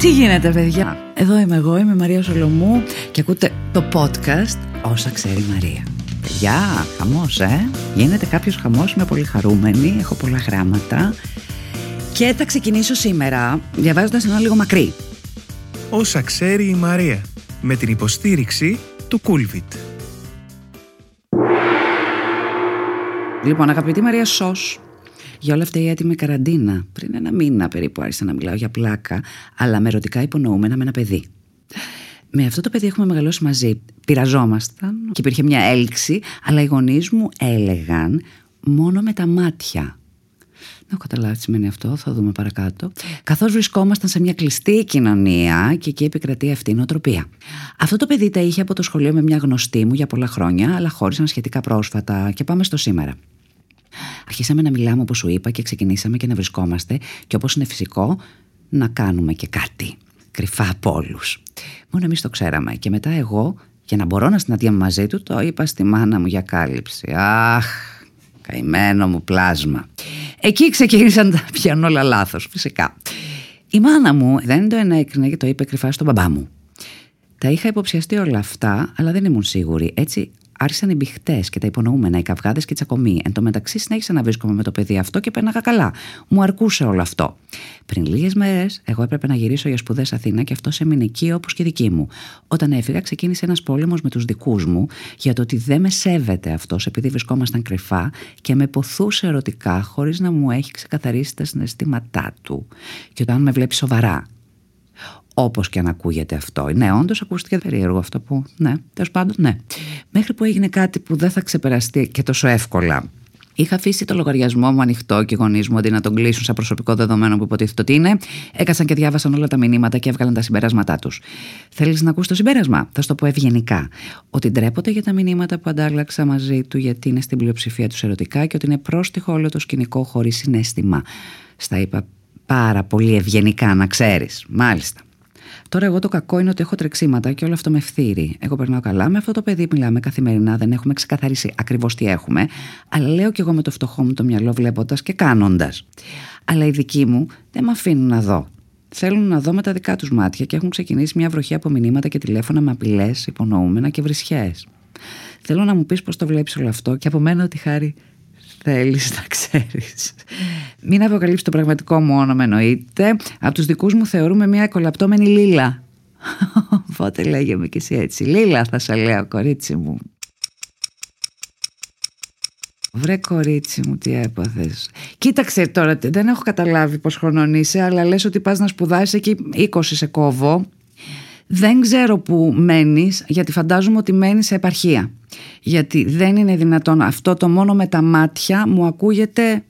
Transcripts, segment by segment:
Τι γίνεται παιδιά; Εδώ είμαι εγώ, είμαι η Μαρία Σολομού Και ακούτε το podcast Όσα ξέρει η Μαρία Παιδιά, χαμός ε; Γίνεται κάποιος χαμός, είμαι πολύ χαρούμενη Έχω πολλά γράμματα. Και θα ξεκινήσω σήμερα Διαβάζοντας ένα λίγο μακρύ. Όσα ξέρει η Μαρία Με την υποστήριξη του Κούλβιτ Λοιπόν, αγαπητή Μαρία Σος για όλα αυτά η έτοιμη καραντίνα. Πριν ένα μήνα περίπου άρχισα να μιλάω για πλάκα, αλλά με ερωτικά υπονοούμενα με ένα παιδί. Με αυτό το παιδί έχουμε μεγαλώσει μαζί. Πειραζόμασταν και υπήρχε μια έλξη, αλλά οι γονείς μου έλεγαν μόνο με τα μάτια. Δεν έχω καταλάβει τι σημαίνει αυτό, θα δούμε παρακάτω. Καθώς βρισκόμασταν σε μια κλειστή κοινωνία και εκεί επικρατεί αυτή η νοοτροπία. Αυτό το παιδί τα είχε από το σχολείο με μια γνωστή μου για πολλά χρόνια, αλλά χώρισαν σχετικά πρόσφατα και πάμε στο σήμερα. Αρχίσαμε να μιλάμε όπως σου είπα και ξεκινήσαμε και να βρισκόμαστε και όπως είναι φυσικό να κάνουμε και κάτι κρυφά από όλους. Μόνο εμείς το ξέραμε και μετά εγώ για να μπορώ να συναντιέμαι μαζί του το είπα στη μάνα μου για κάλυψη. Αχ, καημένο μου πλάσμα. Εκεί ξεκίνησαν τα πιάνουν όλα λάθος φυσικά. Η μάνα μου δεν το ενέκρινε και το είπε κρυφά στον μπαμπά μου. Τα είχα υποψιαστεί όλα αυτά, αλλά δεν ήμουν σίγουρη. Έτσι άρχισαν οι μπιχτέ και τα υπονοούμενα, οι καυγάδες και οι τσακωμοί. Εν τω μεταξύ, συνέχισα να βρίσκομαι με το παιδί αυτό και πέναγα καλά. Μου αρκούσε όλο αυτό. Πριν λίγες μέρες, εγώ έπρεπε να γυρίσω για σπουδές Αθήνα και αυτός έμεινε εκεί όπως και δική μου. Όταν έφυγα, ξεκίνησε ένας πόλεμος με τους δικούς μου για το ότι δεν με σέβεται αυτός επειδή βρισκόμασταν κρυφά και με ποθούσε ερωτικά χωρίς να μου έχει ξεκαθαρίσει τα συναισθήματά του. Και όταν με βλέπει σοβαρά, όπως και αν ακούγεται αυτό. Ναι, όντως ακούστηκε περίεργο αυτό που. Ναι, τέλος πάντων, ναι. Μέχρι που έγινε κάτι που δεν θα ξεπεραστεί και τόσο εύκολα. Είχα αφήσει το λογαριασμό μου ανοιχτό και οι γονείς μου αντί να τον κλείσουν σαν προσωπικό δεδομένο που υποτίθεται ότι είναι, έκασαν και διάβασαν όλα τα μηνύματα και έβγαλαν τα συμπεράσματά τους. Θέλεις να ακούσει το συμπέρασμα, θα σου το πω ευγενικά. Ότι ντρέπονται για τα μηνύματα που αντάλλαξα μαζί του, γιατί είναι στην πλειοψηφία τους ερωτικά και ότι είναι πρόστιχο όλο το σκηνικό χωρίς συνέστημα. Στα είπα πάρα πολύ ευγενικά, να ξέρεις. Μάλιστα. Τώρα, εγώ το κακό είναι ότι έχω τρεξίματα και όλο αυτό με φθείρει. Εγώ περνάω καλά με αυτό το παιδί, μιλάμε καθημερινά, δεν έχουμε ξεκαθαρίσει ακριβώς τι έχουμε. Αλλά λέω κι εγώ με το φτωχό μου το μυαλό, βλέποντας και κάνοντας. Αλλά οι δικοί μου δεν με αφήνουν να δω. Θέλουν να δω με τα δικά τους μάτια και έχουν ξεκινήσει μια βροχή από μηνύματα και τηλέφωνα με απειλές, υπονοούμενα και βρισιέ. Θέλω να μου πεις πώς το βλέπεις όλο αυτό και από μένα ότι χάρη θέλεις να ξέρεις. Μην αποκαλύψεις το πραγματικό μου όνομα εννοείται. Από τους δικούς μου θεωρούμε μια κολαπτώμενη λίλα. Οπότε λέγε και εσύ έτσι. Λίλα θα σε λέω κορίτσι μου. Βρε κορίτσι μου τι έπαθες Κοίταξε τώρα δεν έχω καταλάβει πως χρονών είσαι Αλλά λες ότι πας να σπουδάσεις εκεί 20 σε κόβω δεν ξέρω που μένεις γιατί φαντάζομαι ότι μένεις σε επαρχία. Γιατί δεν είναι δυνατόν αυτό το μόνο με τα μάτια μου ακούγεται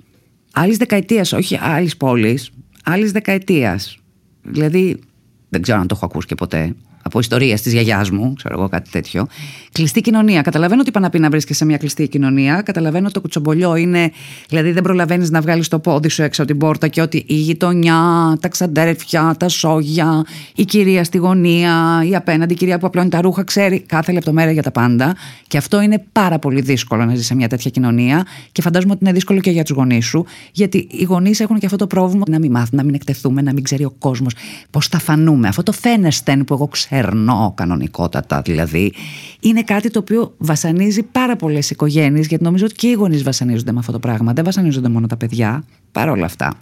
άλλης δεκαετίας, όχι άλλης πόλης, άλλης δεκαετίας. Δηλαδή δεν ξέρω αν το έχω ακούσει και ποτέ από ιστορία της γιαγιάς μου, ξέρω εγώ κάτι τέτοιο. Κλειστή κοινωνία. Καταλαβαίνω ότι είπα να πει να βρίσκεσαι σε μια κλειστή κοινωνία. Καταλαβαίνω ότι το κουτσομπολιό είναι. Δηλαδή δεν προλαβαίνεις να βγάλεις το πόδι σου έξω από την πόρτα και ότι η γειτονιά, τα ξαντέρφια, τα σόγια, η κυρία στη γωνία, η απέναντι κυρία που απλώνει τα ρούχα, ξέρει κάθε λεπτομέρεια για τα πάντα. Και αυτό είναι πάρα πολύ δύσκολο να ζεις σε μια τέτοια κοινωνία. Και φαντάζομαι ότι είναι δύσκολο και για τους γονείς σου. Γιατί οι γονείς έχουν και αυτό το πρόβλημα να μην μάθουν, να μην εκτεθούμε, να μην ξέρει ο κόσμος πώς θα φανούμε. Αυτό το φαίνεστε που εγώ ξέρω ερνώ κανονικότατα δηλαδή, είναι κάτι το οποίο βασανίζει πάρα πολλές οικογένειες, γιατί νομίζω ότι και οι γονείς βασανίζονται με αυτό το πράγμα. Δεν βασανίζονται μόνο τα παιδιά, παρόλα αυτά.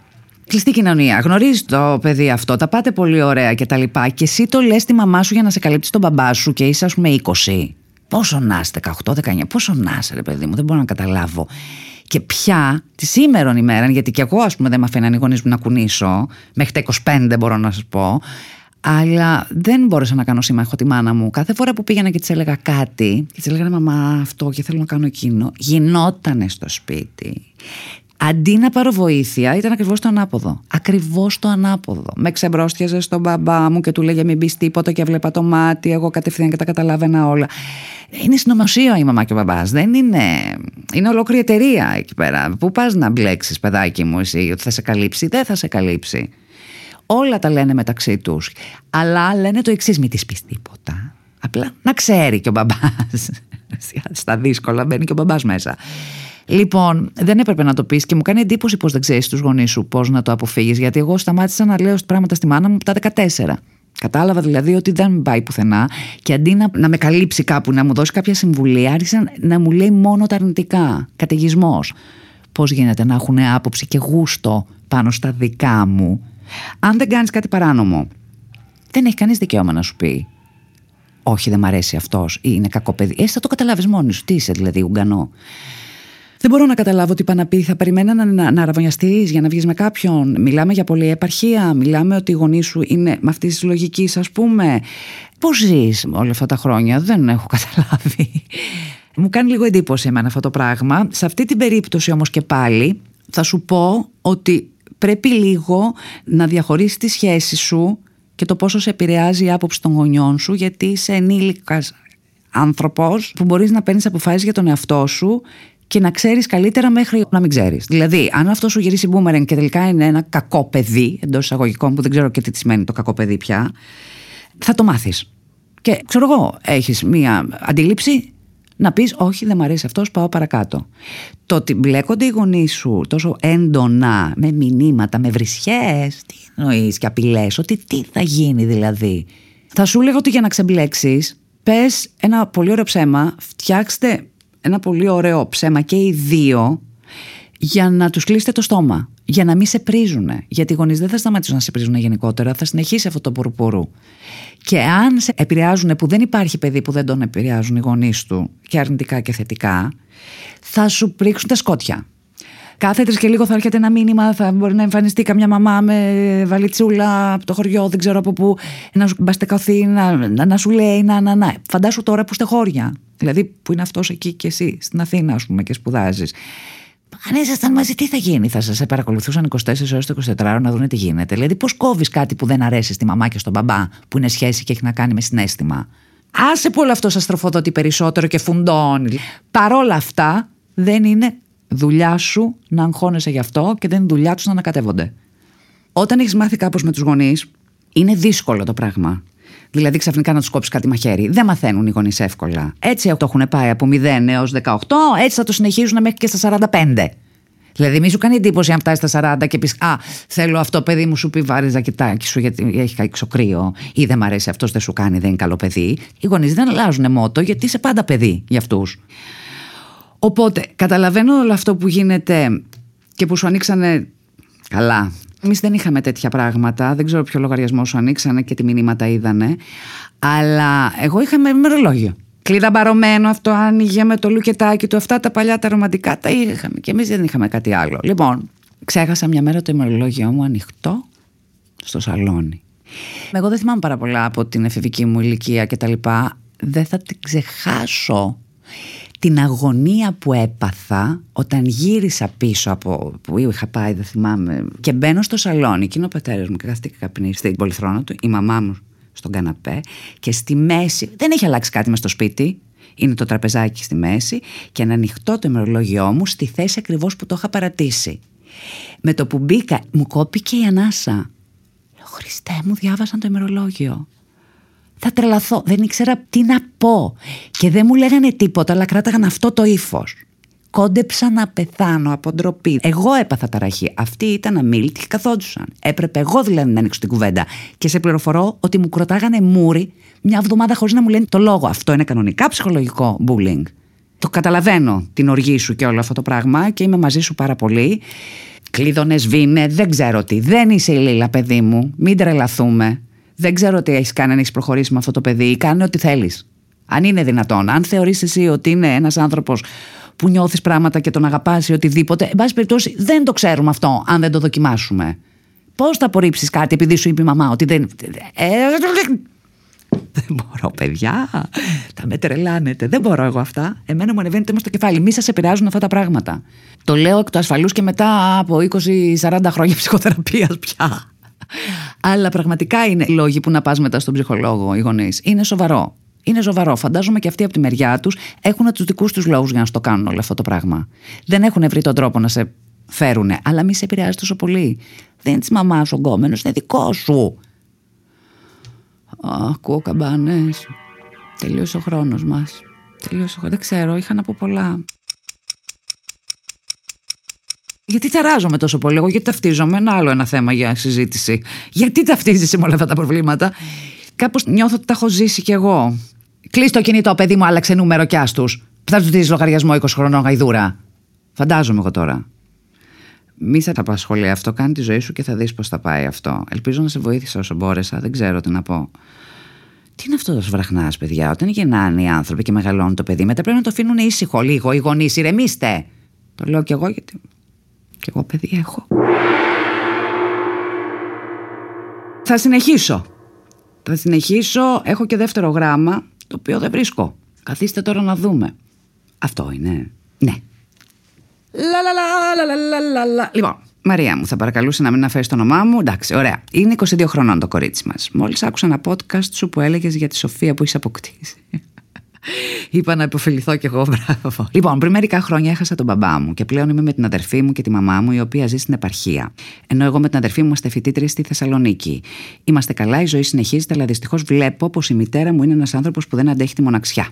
Κλειστή κοινωνία. Γνωρίζεις το παιδί αυτό, τα πάτε πολύ ωραία κτλ. Και, και εσύ το λες τη μαμά σου για να σε καλύψει τον μπαμπά σου και είσαι, ας πούμε, 20. Πόσο να είσαι, 18, 19, πόσο να είσαι, ρε παιδί μου, δεν μπορώ να καταλάβω. Και πια τη σήμερον ημέρα, γιατί και εγώ, ας πούμε, δεν με αφήναν οι γονείς μου να κουνήσω, μέχρι τα 25 μπορώ να σας πω, αλλά δεν μπόρεσα να κάνω σύμμαχο τη μάνα μου. Κάθε φορά που πήγαινα και της έλεγα κάτι, και της έλεγα Μαμά, αυτό και θέλω να κάνω εκείνο, γινότανε στο σπίτι. Αντί να πάρω βοήθεια, ήταν ακριβώς το ανάποδο. Ακριβώς το ανάποδο. Με ξεμπρόστιαζε στον μπαμπά μου και του λέγε Μην μπει τίποτα και βλέπα το μάτι. Εγώ κατευθείαν και τα καταλάβαινα όλα. Είναι συνωμοσία η μαμά και ο μπαμπάς. Δεν είναι. Είναι ολόκληρη εταιρεία εκεί πέρα. Πού πας να μπλέξεις, παιδάκι μου, εσύ, ότι θα σε καλύψει. Δεν θα σε καλύψει. Όλα τα λένε μεταξύ τους. Αλλά λένε το εξής μην της πεις τίποτα. Απλά να ξέρει και ο μπαμπάς. Στα δύσκολα μπαίνει και ο μπαμπάς μέσα. Λοιπόν, δεν έπρεπε να το πεις και μου κάνει εντύπωση πώ δεν ξέρεις τους γονείς σου πώς να το αποφύγεις. Γιατί εγώ σταμάτησα να λέω πράγματα στη μάνα μου από τα 14. Κατάλαβα δηλαδή ότι δεν πάει πουθενά και αντί να, να με καλύψει κάπου, να μου δώσει κάποια συμβουλή, άρχισαν να μου λέει μόνο τα αρνητικά. Καταιγισμός. Πώς γίνεται να έχουν άποψη και γούστο πάνω στα δικά μου; Αν δεν κάνεις κάτι παράνομο, δεν έχει κανείς δικαίωμα να σου πει. Όχι, δεν μ' αρέσει αυτός ή είναι κακό παιδί. Ε, θα το καταλάβεις μόνη σου. Τι είσαι δηλαδή, Ουγγανό. Δεν μπορώ να καταλάβω τι είπα να πει. Θα περιμένα να, να, να αραβωνιαστείς για να βγεις με κάποιον. Μιλάμε για πολυεπαρχία. Μιλάμε ότι οι γονείς σου είναι με αυτής της λογικής, ας πούμε. Πώς ζεις όλα αυτά τα χρόνια, δεν έχω καταλάβει. Μου κάνει λίγο εντύπωση εμένα αυτό το πράγμα. Σε αυτή την περίπτωση όμως και πάλι θα σου πω ότι πρέπει λίγο να διαχωρίσεις τη σχέση σου και το πόσο σε επηρεάζει η άποψη των γονιών σου γιατί είσαι ενήλικας άνθρωπος που μπορείς να παίρνεις αποφάσεις για τον εαυτό σου και να ξέρεις καλύτερα μέχρι να μην ξέρεις. Δηλαδή, αν αυτό σου γυρίσει μπούμερεν και τελικά είναι ένα κακό παιδί, εντός εισαγωγικών, που δεν ξέρω και τι σημαίνει το κακό παιδί πια, θα το μάθεις. Και ξέρω εγώ, έχεις μία αντίληψη να πεις: Όχι, δεν μου αρέσει αυτός, πάω παρακάτω. Το ότι μπλέκονται οι γονείς σου τόσο έντονα με μηνύματα, με βρισιές, τι εννοείς και απειλές, ότι τι θα γίνει δηλαδή. Θα σου λέγω ότι για να ξεμπλέξεις, πες ένα πολύ ωραίο ψέμα, φτιάξτε ένα πολύ ωραίο ψέμα και οι δύο για να τους κλείσετε το στόμα. Για να μην σε πρίζουν. Γιατί οι γονείς δεν θα σταματήσουν να σε πρίζουν γενικότερα, θα συνεχίσει αυτό το πουρπούρου. Και αν σε επηρεάζουν, που δεν υπάρχει παιδί που δεν τον επηρεάζουν οι γονείς του, και αρνητικά και θετικά, θα σου πρίξουν τα σκότια. Κάθε τρεις και λίγο θα έρχεται ένα μήνυμα, θα μπορεί να εμφανιστεί καμιά μαμά με βαλιτσούλα από το χωριό, δεν ξέρω από πού, να σου μπαστεκαθεί, να, να, να, σου λέει, να, να, να. Φαντάσου τώρα που είστε χώρια. Δηλαδή που είναι αυτός εκεί και εσύ, στην Αθήνα, ας πούμε, και σπουδάζεις. Αν ήσασταν μαζί, τι θα γίνει, θα σας παρακολουθούσαν 24 ώρες το 24 να δουν τι γίνεται. Δηλαδή, πώς κόβεις κάτι που δεν αρέσει στη μαμά και στον μπαμπά, που είναι σχέση και έχει να κάνει με συνέστημα; Άσε που όλο αυτό σας τροφοδοτεί περισσότερο και φουντώνει. Παρόλα αυτά, δεν είναι δουλειά σου να αγχώνεσαι γι' αυτό και δεν είναι δουλειά τους να ανακατεύονται. Όταν έχεις μάθει κάπως με τους γονείς, είναι δύσκολο το πράγμα. Δηλαδή ξαφνικά να τους κόψεις κάτι μαχαίρι. Δεν μαθαίνουν οι γονείς εύκολα. Έτσι το έχουν πάει από 0 έως 18, έτσι θα το συνεχίζουν μέχρι και στα 45. Δηλαδή, μη σου κάνει εντύπωση αν φτάσεις στα 40 και πεις Α, θέλω αυτό παιδί μου σου πει βάρη ζακετάκι σου γιατί έχει καίξο κρύο, ή δεν μ' αρέσει αυτός, δεν σου κάνει, δεν είναι καλό παιδί. Οι γονείς δεν αλλάζουν μότο γιατί είσαι πάντα παιδί για αυτούς. Οπότε, καταλαβαίνω όλο αυτό που γίνεται και που σου ανοίξανε καλά Εμείς δεν είχαμε τέτοια πράγματα. Δεν ξέρω ποιο λογαριασμό σου ανοίξανε και τι μηνύματα είδανε. Αλλά εγώ είχα με ημερολόγιο. Κλείδα μπαρωμένο, αυτό άνοιγε με το λουκετάκι του. Αυτά τα παλιά τα ρομαντικά τα είχαμε. Και εμείς δεν είχαμε κάτι άλλο. Λοιπόν, ξέχασα μια μέρα το ημερολόγιο μου ανοιχτό στο σαλόνι. Εγώ δεν θυμάμαι πάρα πολλά από την εφηβική μου ηλικία κτλ. Δεν θα την ξεχάσω την αγωνία που έπαθα όταν γύρισα πίσω από που είχα πάει, δεν θυμάμαι, και μπαίνω στο σαλόνι. Εκείνο ο πατέρας μου και κάθεται και καπνί στην πολυθρόνα του, η μαμά μου στον καναπέ και στη μέση. Δεν έχει αλλάξει κάτι μες στο σπίτι. Είναι το τραπεζάκι στη μέση και ένα ανοιχτό το ημερολόγιό μου στη θέση ακριβώς που το είχα παρατήσει. Με το που μπήκα, μου κόπηκε η ανάσα. Λέω, Χριστέ μου, διάβασαν το ημερολόγιο θα τρελαθώ. Δεν ήξερα τι να πω. Και δεν μου λέγανε τίποτα, αλλά κράταγαν αυτό το ύφος. Κόντεψα να πεθάνω από ντροπή. Εγώ έπαθα ταραχή. Αυτοί ήταν αμήλυτοι και καθόντουσαν. Έπρεπε εγώ δηλαδή να ανοίξω την κουβέντα. Και σε πληροφορώ ότι μου κροτάγανε μούρι μια εβδομάδα χωρίς να μου λένε το λόγο. Αυτό είναι κανονικά ψυχολογικό bullying. Το καταλαβαίνω την οργή σου και όλο αυτό το πράγμα και είμαι μαζί σου πάρα πολύ. Κλείδωνες, βίνε, δεν ξέρω τι. Δεν είσαι η Λίλα, παιδί μου. Μην τρελαθούμε. Δεν ξέρω τι έχεις κάνει αν έχεις προχωρήσει με αυτό το παιδί. Κάνε ό,τι θέλεις. Αν είναι δυνατόν. Αν θεωρείς εσύ ότι είναι ένας άνθρωπος που νιώθεις πράγματα και τον αγαπάς ή οτιδήποτε, εν πάση περιπτώσει δεν το ξέρουμε αυτό, αν δεν το δοκιμάσουμε. Πώς θα απορρίψεις κάτι επειδή σου είπε η μαμά ότι δεν. Ε, δεν μπορώ, παιδιά. Τα με τρελάνετε. Δεν μπορώ εγώ αυτά. Εμένα μου ανεβαίνει το στο κεφάλι. Μη σας επηρεάζουν αυτά τα πράγματα. Το λέω εκ του ασφαλούς και μετά από 20-40 χρόνια ψυχοθεραπείας πια. Αλλά πραγματικά είναι λόγοι που να πας μετά στον ψυχολόγο οι γονείς. Είναι σοβαρό. Είναι σοβαρό. Φαντάζομαι και αυτοί από τη μεριά τους έχουν τους δικούς τους λόγους για να στο κάνουν όλο αυτό το πράγμα. Δεν έχουν βρει τον τρόπο να σε φέρουν. Αλλά μη σε επηρεάζει τόσο πολύ. Δεν είναι της μαμάς ο γκόμενος, είναι δικός σου. ακούω καμπάνες. Τελείωσε ο χρόνος μας. Τελείωσε ο Δεν ξέρω, είχα να πω πολλά. Γιατί ταράζομαι τόσο πολύ, εγώ γιατί ταυτίζομαι, ένα άλλο ένα θέμα για συζήτηση. Γιατί ταυτίζεσαι με όλα αυτά τα προβλήματα. Κάπως νιώθω ότι τα έχω ζήσει κι εγώ. Κλείσει το κινητό, παιδί μου, άλλαξε νούμερο κι άστους. Θα τους δεις λογαριασμό 20 χρονών γαϊδούρα. Φαντάζομαι εγώ τώρα. Μη σε απασχολεί αυτό, κάνει τη ζωή σου και θα δεις πώς θα πάει αυτό. Ελπίζω να σε βοήθησα όσο μπόρεσα, δεν ξέρω τι να πω. Τι είναι αυτός το βραχνάς, παιδιά, όταν γεννάνε οι άνθρωποι και μεγαλώνουν το παιδί, μετά πρέπει να το αφήνουν ήσυχο λίγο. Οι γονείς, ηρεμήστε. Το λέω κι εγώ γιατί. Κι εγώ παιδί έχω. Θα συνεχίσω. Θα συνεχίσω. Έχω και δεύτερο γράμμα, το οποίο δεν βρίσκω. Καθίστε τώρα να δούμε. Αυτό είναι. Ναι. Λα, λα, λα, λα, λα, λα, Λοιπόν, Μαρία μου, θα παρακαλούσε να μην αναφέρει το όνομά μου. Εντάξει, ωραία. Είναι 22 χρονών το κορίτσι μας. Μόλις άκουσα ένα podcast σου που έλεγες για τη Σοφία που έχει αποκτήσει. Είπα να υποφεληθώ κι εγώ, μπράβο. Λοιπόν, πριν μερικά χρόνια έχασα τον μπαμπά μου και πλέον είμαι με την αδερφή μου και τη μαμά μου, η οποία ζει στην επαρχία. Ενώ εγώ με την αδερφή μου είμαστε φοιτήτρε στη Θεσσαλονίκη. Είμαστε καλά, η ζωή συνεχίζεται, αλλά δυστυχώς βλέπω πως η μητέρα μου είναι ένας άνθρωπος που δεν αντέχει τη μοναξιά.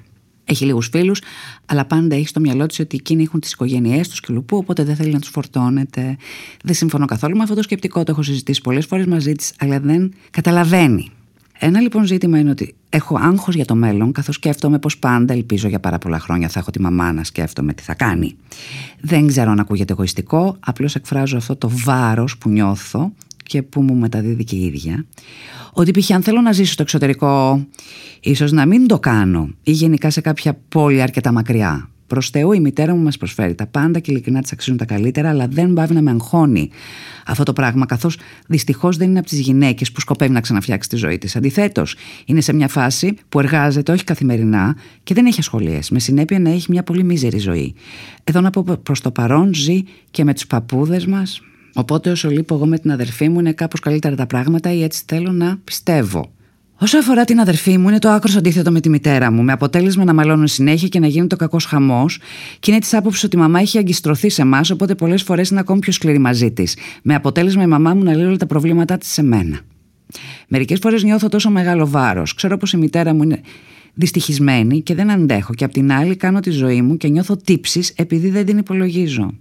Έχει λίγους φίλους, αλλά πάντα έχει στο μυαλό της ότι εκείνοι έχουν τις οικογένειές τους και λουπού, οπότε δεν θέλει να τους φορτώνεται. Δεν συμφωνώ καθόλου με αυτό το σκεπτικό, το έχω συζητήσει πολλές φορές μαζί της, αλλά δεν καταλαβαίνει. Ένα λοιπόν ζήτημα είναι ότι έχω άγχος για το μέλλον, καθώς σκέφτομαι πως πάντα ελπίζω για πάρα πολλά χρόνια θα έχω τη μαμά να σκέφτομαι τι θα κάνει. Δεν ξέρω αν ακούγεται εγωιστικό, απλώς εκφράζω αυτό το βάρος που νιώθω και που μου μεταδίδει και η ίδια. Ότι π.χ. αν θέλω να ζήσω στο εξωτερικό, ίσως να μην το κάνω ή γενικά σε κάποια πόλη αρκετά μακριά. Προς Θεού, η μητέρα μου μας προσφέρει τα πάντα και ειλικρινά της αξίζουν τα καλύτερα, αλλά δεν πάβει να με αγχώνει αυτό το πράγμα, καθώς δυστυχώς δεν είναι από τις γυναίκες που σκοπεύει να ξαναφτιάξει τη ζωή της. Αντιθέτως, είναι σε μια φάση που εργάζεται όχι καθημερινά και δεν έχει ασχολίες, με συνέπεια να έχει μια πολύ μίζερη ζωή. Εδώ να πω προς το παρόν ζει και με τους παππούδες μας. Οπότε όσο λείπω εγώ με την αδερφή μου είναι κάπως καλύτερα τα πράγματα ή έτσι θέλω να πιστεύω. Όσο αφορά την αδερφή μου, είναι το άκρος αντίθετο με τη μητέρα μου, με αποτέλεσμα να μαλώνουν συνέχεια και να γίνει το κακός χαμός, και είναι της άποψης ότι η μαμά έχει αγκιστρωθεί σε εμάς, οπότε πολλές φορές είναι ακόμη πιο σκληρή μαζί της. Με αποτέλεσμα η μαμά μου να λέει όλα τα προβλήματά της σε μένα. Μερικές φορές νιώθω τόσο μεγάλο βάρος. Ξέρω πως η μητέρα μου είναι δυστυχισμένη και δεν αντέχω, και απ' την άλλη κάνω τη ζωή μου και νιώθω τύψει επειδή δεν την υπολογίζω.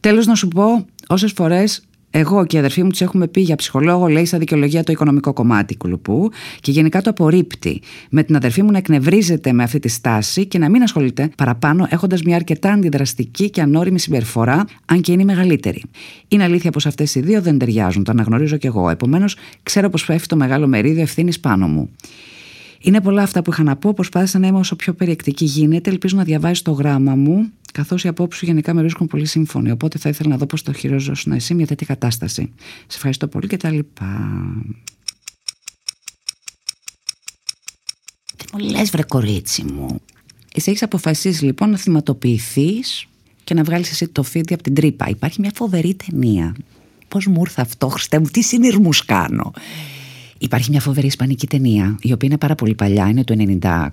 Τέλος, να σου πω, όσες φορές εγώ και η αδερφή μου τη έχουμε πει για ψυχολόγο, λέει στα δικαιολογία το οικονομικό κομμάτι κουλουπού και γενικά το απορρίπτει. Με την αδερφή μου να εκνευρίζεται με αυτή τη στάση και να μην ασχολείται παραπάνω, έχοντας μια αρκετά αντιδραστική και ανώριμη συμπεριφορά, αν και είναι μεγαλύτερη. Είναι αλήθεια πως αυτές οι δύο δεν ταιριάζουν, το αναγνωρίζω κι εγώ. Επομένως, ξέρω πως πέφτει το μεγάλο μερίδιο ευθύνης πάνω μου. Είναι πολλά αυτά που είχα να πω. Προσπάθησα να είμαι όσο πιο περιεκτική γίνεται. Ελπίζω να διαβάσεις το γράμμα μου, καθώς οι απόψεις σου γενικά με βρίσκουν πολύ σύμφωνοι. Οπότε θα ήθελα να δω πώς το χειριζόσουν εσύ μια τέτοια κατάσταση. Σε ευχαριστώ πολύ και τα λοιπά. Τι μου λες, βρε κορίτσι μου; Εσύ έχεις αποφασίσει λοιπόν να θυματοποιηθείς και να βγάλεις εσύ το φίδι από την τρύπα. Υπάρχει μια φοβερή ταινία. Πώς μου ήρθε αυτό, Χριστέ μου, τι συνειρμούς κάνω. Υπάρχει μια φοβερή ισπανική ταινία, η οποία είναι πάρα πολύ παλιά, είναι του 90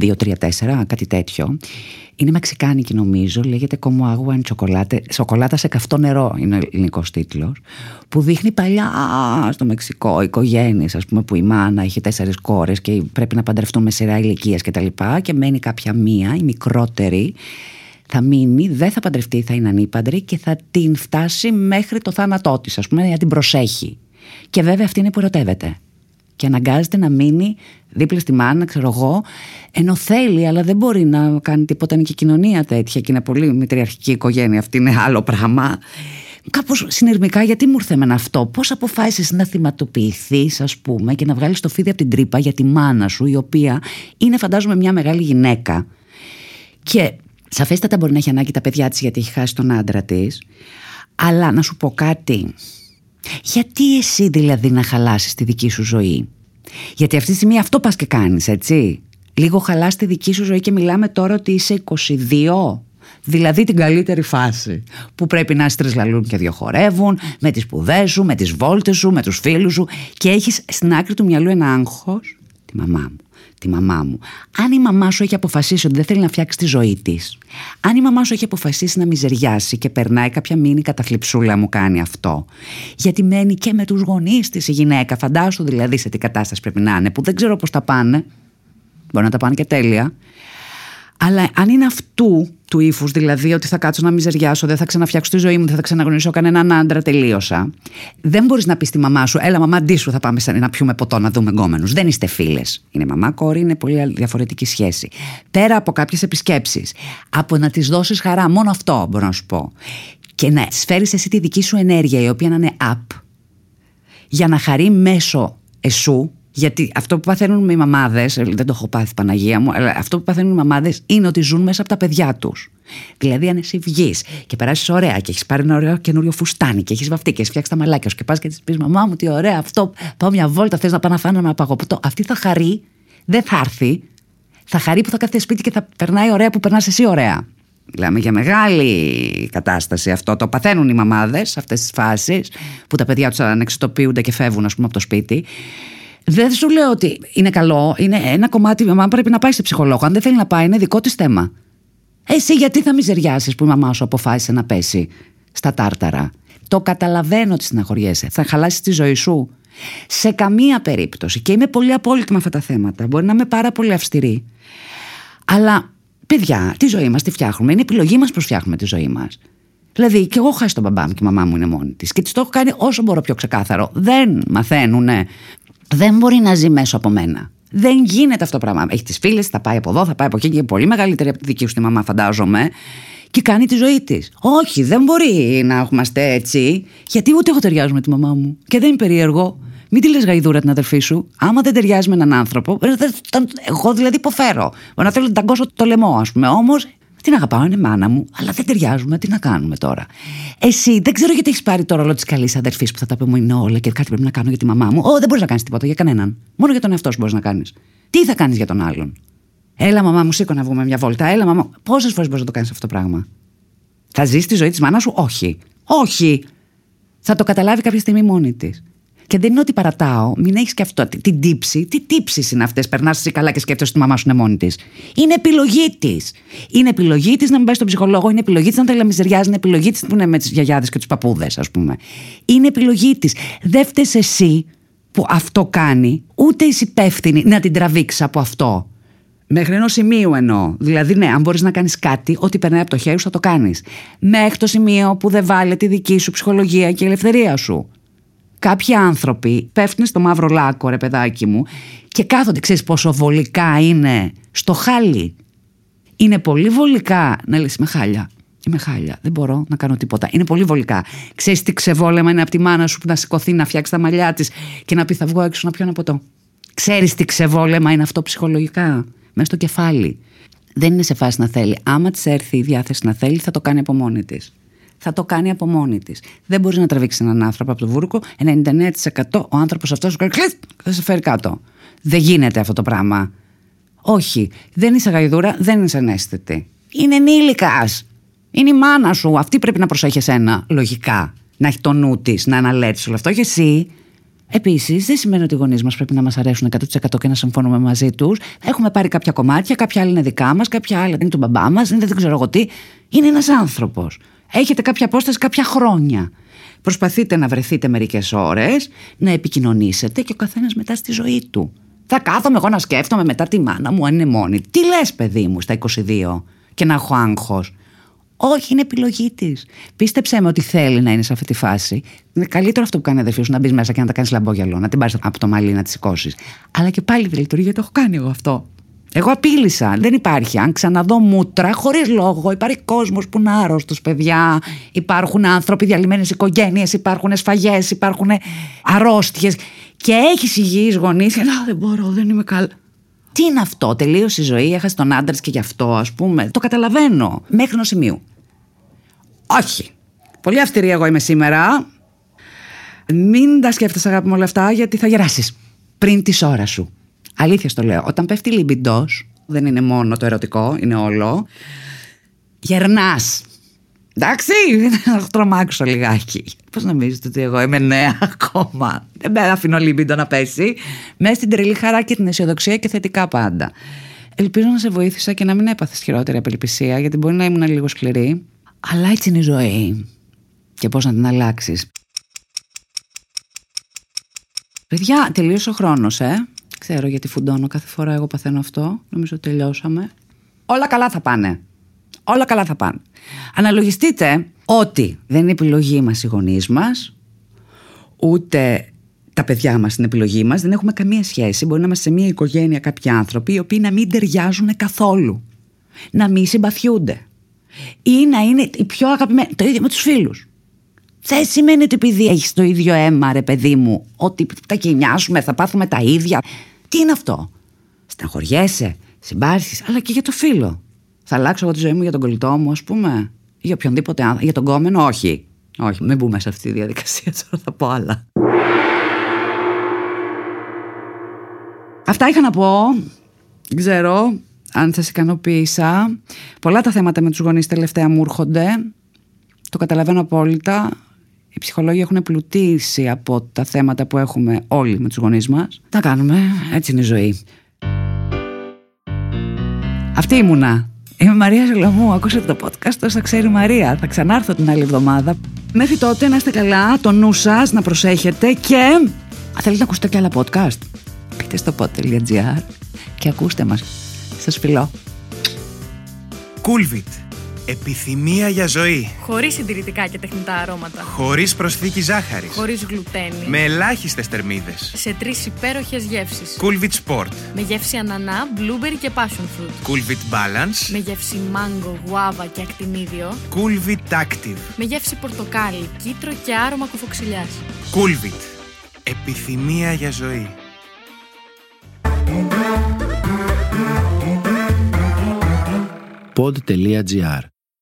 2-3-4, κάτι τέτοιο. Είναι μεξικάνικη νομίζω, λέγεται Como Agua en Chocolate, σοκολάτα σε καυτό νερό είναι ο ελληνικός τίτλος, που δείχνει παλιά στο Μεξικό οικογένειες, ας πούμε, που η μάνα έχει τέσσερις κόρες και πρέπει να παντρευτούν με σειρά ηλικίας κτλ. Και, και μένει κάποια μία, η μικρότερη, θα μείνει, δεν θα παντρευτεί, θα είναι ανήπαντρη και θα την φτάσει μέχρι το θάνατό της, ας πούμε, να την προσέχει. Και βέβαια αυτή είναι που ερωτεύεται. Και αναγκάζεται να μείνει δίπλα στη μάνα, ξέρω εγώ, ενώ θέλει, αλλά δεν μπορεί να κάνει τίποτα. Είναι και κοινωνία τέτοια και είναι πολύ μητριαρχική οικογένεια. Αυτή είναι άλλο πράγμα. Κάπως συνειρμικά, γιατί μου ήρθε με αυτό; Πώς αποφάσισες να θυματοποιηθείς, ας πούμε, και να βγάλεις το φίδι από την τρύπα για τη μάνα σου, η οποία είναι, φαντάζομαι, μια μεγάλη γυναίκα; Και σαφέστατα μπορεί να έχει ανάγκη τα παιδιά της γιατί έχει χάσει τον άντρα της. Αλλά να σου πω κάτι. Γιατί εσύ δηλαδή να χαλάσεις τη δική σου ζωή; Γιατί αυτή τη στιγμή αυτό πας και κάνεις έτσι; Λίγο χαλάς τη δική σου ζωή και μιλάμε τώρα ότι είσαι 22. Δηλαδή την καλύτερη φάση που πρέπει να στρεσλαλούν και διοχορεύουν με τις σπουδές σου, με τις βόλτες σου, με τους φίλους σου και έχεις στην άκρη του μυαλού ένα άγχος, τη μαμά μου τη μαμά μου. Αν η μαμά σου έχει αποφασίσει ότι δεν θέλει να φτιάξει τη ζωή της, αν η μαμά σου έχει αποφασίσει να μιζεριάσει και περνάει κάποια μήνυ καταθλιψούλα μου κάνει αυτό, γιατί μένει και με τους γονείς της η γυναίκα, φαντάσου δηλαδή σε τι κατάσταση πρέπει να είναι, που δεν ξέρω πώς τα πάνε. Μπορεί να τα πάνε και τέλεια. Αλλά αν είναι αυτού του ύφους, δηλαδή ότι θα κάτσω να μιζεριάσω, δεν θα ξαναφτιάξω τη ζωή μου, δεν θα ξαναγνωρίσω κανέναν άντρα, τελείωσα. Δεν μπορείς να πεις στη μαμά σου, Έλα, μαμά, αντί σου θα πάμε να πιούμε ποτό, να δούμε γκόμενους. Δεν είστε φίλες. Είναι μαμά, κόρη, είναι πολύ διαφορετική σχέση. Πέρα από κάποιες επισκέψεις, από να της δώσεις χαρά, μόνο αυτό μπορώ να σου πω. Και να φέρει εσύ τη δική σου ενέργεια, η οποία να είναι up, για να χαρεί μέσω εσού, γιατί αυτό που παθαίνουν οι μαμάδες, δεν το έχω πάθει Παναγία μου, αλλά αυτό που παθαίνουν οι μαμάδες είναι ότι ζουν μέσα από τα παιδιά τους. Δηλαδή, αν εσύ βγεις και περάσεις ωραία και έχεις πάρει ένα ωραίο καινούριο φουστάνι και έχεις βαφτεί και έχεις φτιάξει τα μαλάκια σου και πας και της πεις Μαμά μου, τι ωραία αυτό, πάω μια βόλτα, θες να πάω να φάνε ένα παγοπούτο. Αυτή θα χαρεί, δεν θα έρθει. Θα χαρεί που θα κάθεται σπίτι και θα περνάει ωραία που περνάς εσύ ωραία. Μιλάμε για μεγάλη κατάσταση αυτό. Το παθαίνουν οι μαμάδες σε αυτές τις φάσεις που τα παιδιά τους ανεξιτοποιούνται και φεύγουν, ας πούμε, από το σπίτι. Δεν σου λέω ότι είναι καλό. Είναι ένα κομμάτι. Η μαμά πρέπει να πάει σε ψυχολόγο. Αν δεν θέλει να πάει, είναι δικό της θέμα. Εσύ γιατί θα μιζεριάσεις που η μαμά σου αποφάσισε να πέσει στα τάρταρα; Το καταλαβαίνω ότι συναχωριέσαι. Θα χαλάσεις τη ζωή σου; Σε καμία περίπτωση. Και είμαι πολύ απόλυτη με αυτά τα θέματα. Μπορεί να είμαι πάρα πολύ αυστηρή. Αλλά, παιδιά, τη ζωή μας τη φτιάχνουμε. Είναι επιλογή μας πώ φτιάχνουμε τη ζωή μας. Δηλαδή, και εγώ χάσει τον μπαμπά μου και η μαμά μου είναι μόνη της. Και της το έχω κάνει όσο μπορώ πιο ξεκάθαρο. Δεν μαθαίνουν δεν μπορεί να ζει μέσω από μένα. Δεν γίνεται αυτό το πράγμα. Έχει τις φίλες, θα πάει από εδώ, θα πάει από εκεί και είναι πολύ μεγαλύτερη από τη δική σου τη μαμά, φαντάζομαι. Και κάνει τη ζωή της. Όχι, δεν μπορεί να είμαστε έτσι. Γιατί ούτε εγώ ταιριάζω με τη μαμά μου. Και δεν είναι περίεργο. Μην τη λες γαϊδούρα την αδερφή σου. Άμα δεν ταιριάζει με έναν άνθρωπο, εγώ δηλαδή υποφέρω. Μπορεί να θέλω να ταγκώσω το λαιμό, ας πούμε. Όμως την αγαπάω, είναι μάνα μου, αλλά δεν ταιριάζουμε. Τι να κάνουμε τώρα. Εσύ δεν ξέρω γιατί έχεις πάρει το ρόλο της καλής αδερφής που θα τα πούμε είναι όλα και κάτι πρέπει να κάνω για τη μαμά μου. Ω, δεν μπορείς να κάνεις τίποτα για κανέναν. Μόνο για τον εαυτό σου μπορείς να κάνεις. Τι θα κάνεις για τον άλλον; Έλα, μαμά μου, σήκω να βγούμε μια βόλτα. Έλα, μαμά. Πόσες φορές μπορείς να το κάνεις αυτό το πράγμα; Θα ζεις τη ζωή της μάνας σου, όχι. Όχι. Θα το καταλάβει κάποια στιγμή μόνη της. Και δεν είναι ότι παρατάω, μην έχεις και αυτό. Την τύψη, τι τύψεις είναι αυτές. Περνάς εσύ καλά και σκέφτεσαι ότι η μαμά σου είναι μόνη της. Είναι επιλογή της. Είναι επιλογή της να μην πάει στον ψυχολόγο, είναι επιλογή της να θέλει να μιζεριάζει, είναι επιλογή της που είναι με τις γιαγιάδες και τους παππούδες, ας πούμε. Είναι επιλογή της. Δεν φταίει εσύ που αυτό κάνει, ούτε είσαι υπεύθυνη να την τραβήξεις από αυτό. Μέχρι ενός σημείου εννοώ. Δηλαδή, ναι, αν μπορείς να κάνεις κάτι, ό,τι περνάει από το χέρι σου θα το κάνεις. Μέχρι το σημείο που δεν βάλει τη δική σου ψυχολογία και η ελευθερία σου κάποιοι άνθρωποι πέφτουν στο μαύρο λάκκο, ρε παιδάκι μου, και κάθονται, ξέρεις πόσο βολικά είναι στο χάλι. Είναι πολύ βολικά να λες είμαι χάλια. Είμαι χάλια. Δεν μπορώ να κάνω τίποτα. Είναι πολύ βολικά. Ξέρεις τι ξεβόλεμα είναι από τη μάνα σου που να σηκωθεί, να φτιάξει τα μαλλιά της και να πει Θα βγω έξω να πιω ένα ποτό. Ξέρεις τι ξεβόλεμα είναι αυτό ψυχολογικά. Μέσα στο κεφάλι. Δεν είναι σε φάση να θέλει. Άμα της έρθει η διάθεση να θέλει, θα το κάνει από μόνη της θα το κάνει από μόνη της. Δεν μπορείς να τραβήξεις έναν άνθρωπο από το βούρκο. 99% ο άνθρωπος αυτός σου κάνει θα σε φέρει κάτω. Δεν γίνεται αυτό το πράγμα. Όχι. Δεν είσαι γαϊδούρα, δεν είσαι ανέστητη. Είναι ενήλικας. Είναι η μάνα σου. Αυτή πρέπει να προσέχει εσένα, λογικά. Να έχει το νου της, να αναλέξει όλο αυτό. Και εσύ Επίσης, δεν σημαίνει ότι οι γονείς μας πρέπει να μας αρέσουν 100% και να συμφωνούμε μαζί τους. Έχουμε πάρει κάποια κομμάτια, κάποια άλλα είναι δικά μας, κάποια άλλα είναι του μπαμπά μας, είναι δεν ξέρω εγώ τι. Είναι ένας άνθρωπος. Έχετε κάποια απόσταση κάποια χρόνια. Προσπαθείτε να βρεθείτε μερικές ώρες, να επικοινωνήσετε και ο καθένας μετά στη ζωή του. Θα κάθομαι εγώ να σκέφτομαι μετά τη μάνα μου αν είναι μόνη. Τι λες, παιδί μου, στα 22 και να έχω άγχος; Όχι, είναι επιλογή της. Πίστεψέ με ότι θέλει να είναι σε αυτή τη φάση. Είναι καλύτερο αυτό που κάνει η αδερφή σου να μπεις μέσα και να τα κάνεις λαμπόγιαλο, να την πάρεις από το μαλλί να τη σηκώσεις. Αλλά και πάλι δεν λειτουργεί γιατί το έχω κάνει εγώ αυτό. Εγώ απείλησα. Δεν υπάρχει. Αν ξαναδώ μούτρα, χωρίς λόγο. Υπάρχει κόσμος που είναι άρρωστος, παιδιά. Υπάρχουν άνθρωποι, διαλυμένες οικογένειες, υπάρχουν σφαγές, υπάρχουν αρρώστιες. Και έχεις υγιείς γονείς. Και να, δεν μπορώ, δεν είμαι καλά. Τι είναι αυτό, τελείωσε η ζωή, έχασε τον άντρα και γι' αυτό, ας πούμε. Το καταλαβαίνω. Μέχρι ενός σημείου. Όχι. Πολύ αυστηρή εγώ είμαι σήμερα. Μην τα σκέφτεσαι αγάπη με όλα αυτά, γιατί θα γεράσεις πριν τη ώρα σου. Αλήθεια στο λέω. Όταν πέφτει λιμπιντός, δεν είναι μόνο το ερωτικό, είναι όλο. Γερνάς. Εντάξει, να τρομάξω λιγάκι. Πώς νομίζετε ότι εγώ είμαι νέα ακόμα; Δεν αφήνω λιμπιντό να πέσει. Μέσα στην τρελή χαρά και την αισιοδοξία και θετικά πάντα. Ελπίζω να σε βοήθησα και να μην έπαθες χειρότερη απελπισία, γιατί μπορεί να ήμουν λίγο σκληρή. Αλλά έτσι είναι η ζωή. Και πώς να την αλλάξεις. Παιδιά, τελείωσε ο χρόνος, ε. Ξέρω γιατί φουντώνω κάθε φορά, εγώ παθαίνω αυτό. Νομίζω τελειώσαμε. όλα καλά θα πάνε. Όλα καλά θα πάνε. Αναλογιστείτε ότι δεν είναι επιλογή μας οι γονείς μας, ούτε τα παιδιά μας είναι επιλογή μας, δεν έχουμε καμία σχέση. Μπορεί να είμαστε σε μια οικογένεια κάποιοι άνθρωποι οι οποίοι να μην ταιριάζουν καθόλου. Να μην συμπαθιούνται. Ή να είναι οι πιο αγαπημένοι. Το ίδιο με τους φίλους. Δεν σημαίνει ότι επειδή έχεις το ίδιο αίμα, ρε παιδί μου, ότι τα κοινιάσουμε, θα πάθουμε τα ίδια. Τι είναι αυτό; Στεναχωριέσαι, συμπάρχεις, αλλά και για το φίλο. Θα αλλάξω εγώ τη ζωή μου για τον κολλητό μου, ας πούμε; Ή για οποιονδήποτε άνθρωπο. Για τον κόμενο, όχι. Όχι, μην μπούμε σε αυτή τη διαδικασία, τώρα θα πω άλλα. Αυτά είχα να πω. Δεν ξέρω αν σας ικανοποίησα. Πολλά τα θέματα με τους γονείς τελευταία μου έρχονται. Το καταλαβαίνω απόλυτα. Οι ψυχολόγοι έχουν πλουτίσει από τα θέματα που έχουμε όλοι με τους γονείς μας. Τα κάνουμε, έτσι είναι η ζωή. Αυτή ήμουνα. Είμαι Μαρία Ζελαμού, ακούσατε το podcast όσο ξέρει η Μαρία. Θα ξανάρθω την άλλη εβδομάδα. Μέχρι τότε να είστε καλά, το νου σας, να προσέχετε και... Αν θέλετε να ακούσετε και άλλα podcast, μπείτε στο pod.gr και ακούστε μας. Σας φιλώ. Coolvit. Επιθυμία για ζωή. Χωρίς συντηρητικά και τεχνητά αρώματα. Χωρίς προσθήκη ζάχαρης. Χωρίς γλουτένη. Με ελάχιστες θερμίδες. Σε τρεις υπέροχες γεύσεις. Coolvit Sport. Με γεύση ανανά, blueberry και passion fruit. Coolvit Balance. Με γεύση μάγκο, γουάβα και ακτινίδιο. Coolvit Active. Με γεύση πορτοκάλι, κίτρο και άρωμα κουφοξιλιά. Coolvit. Επιθυμία για ζωή. pod.gr.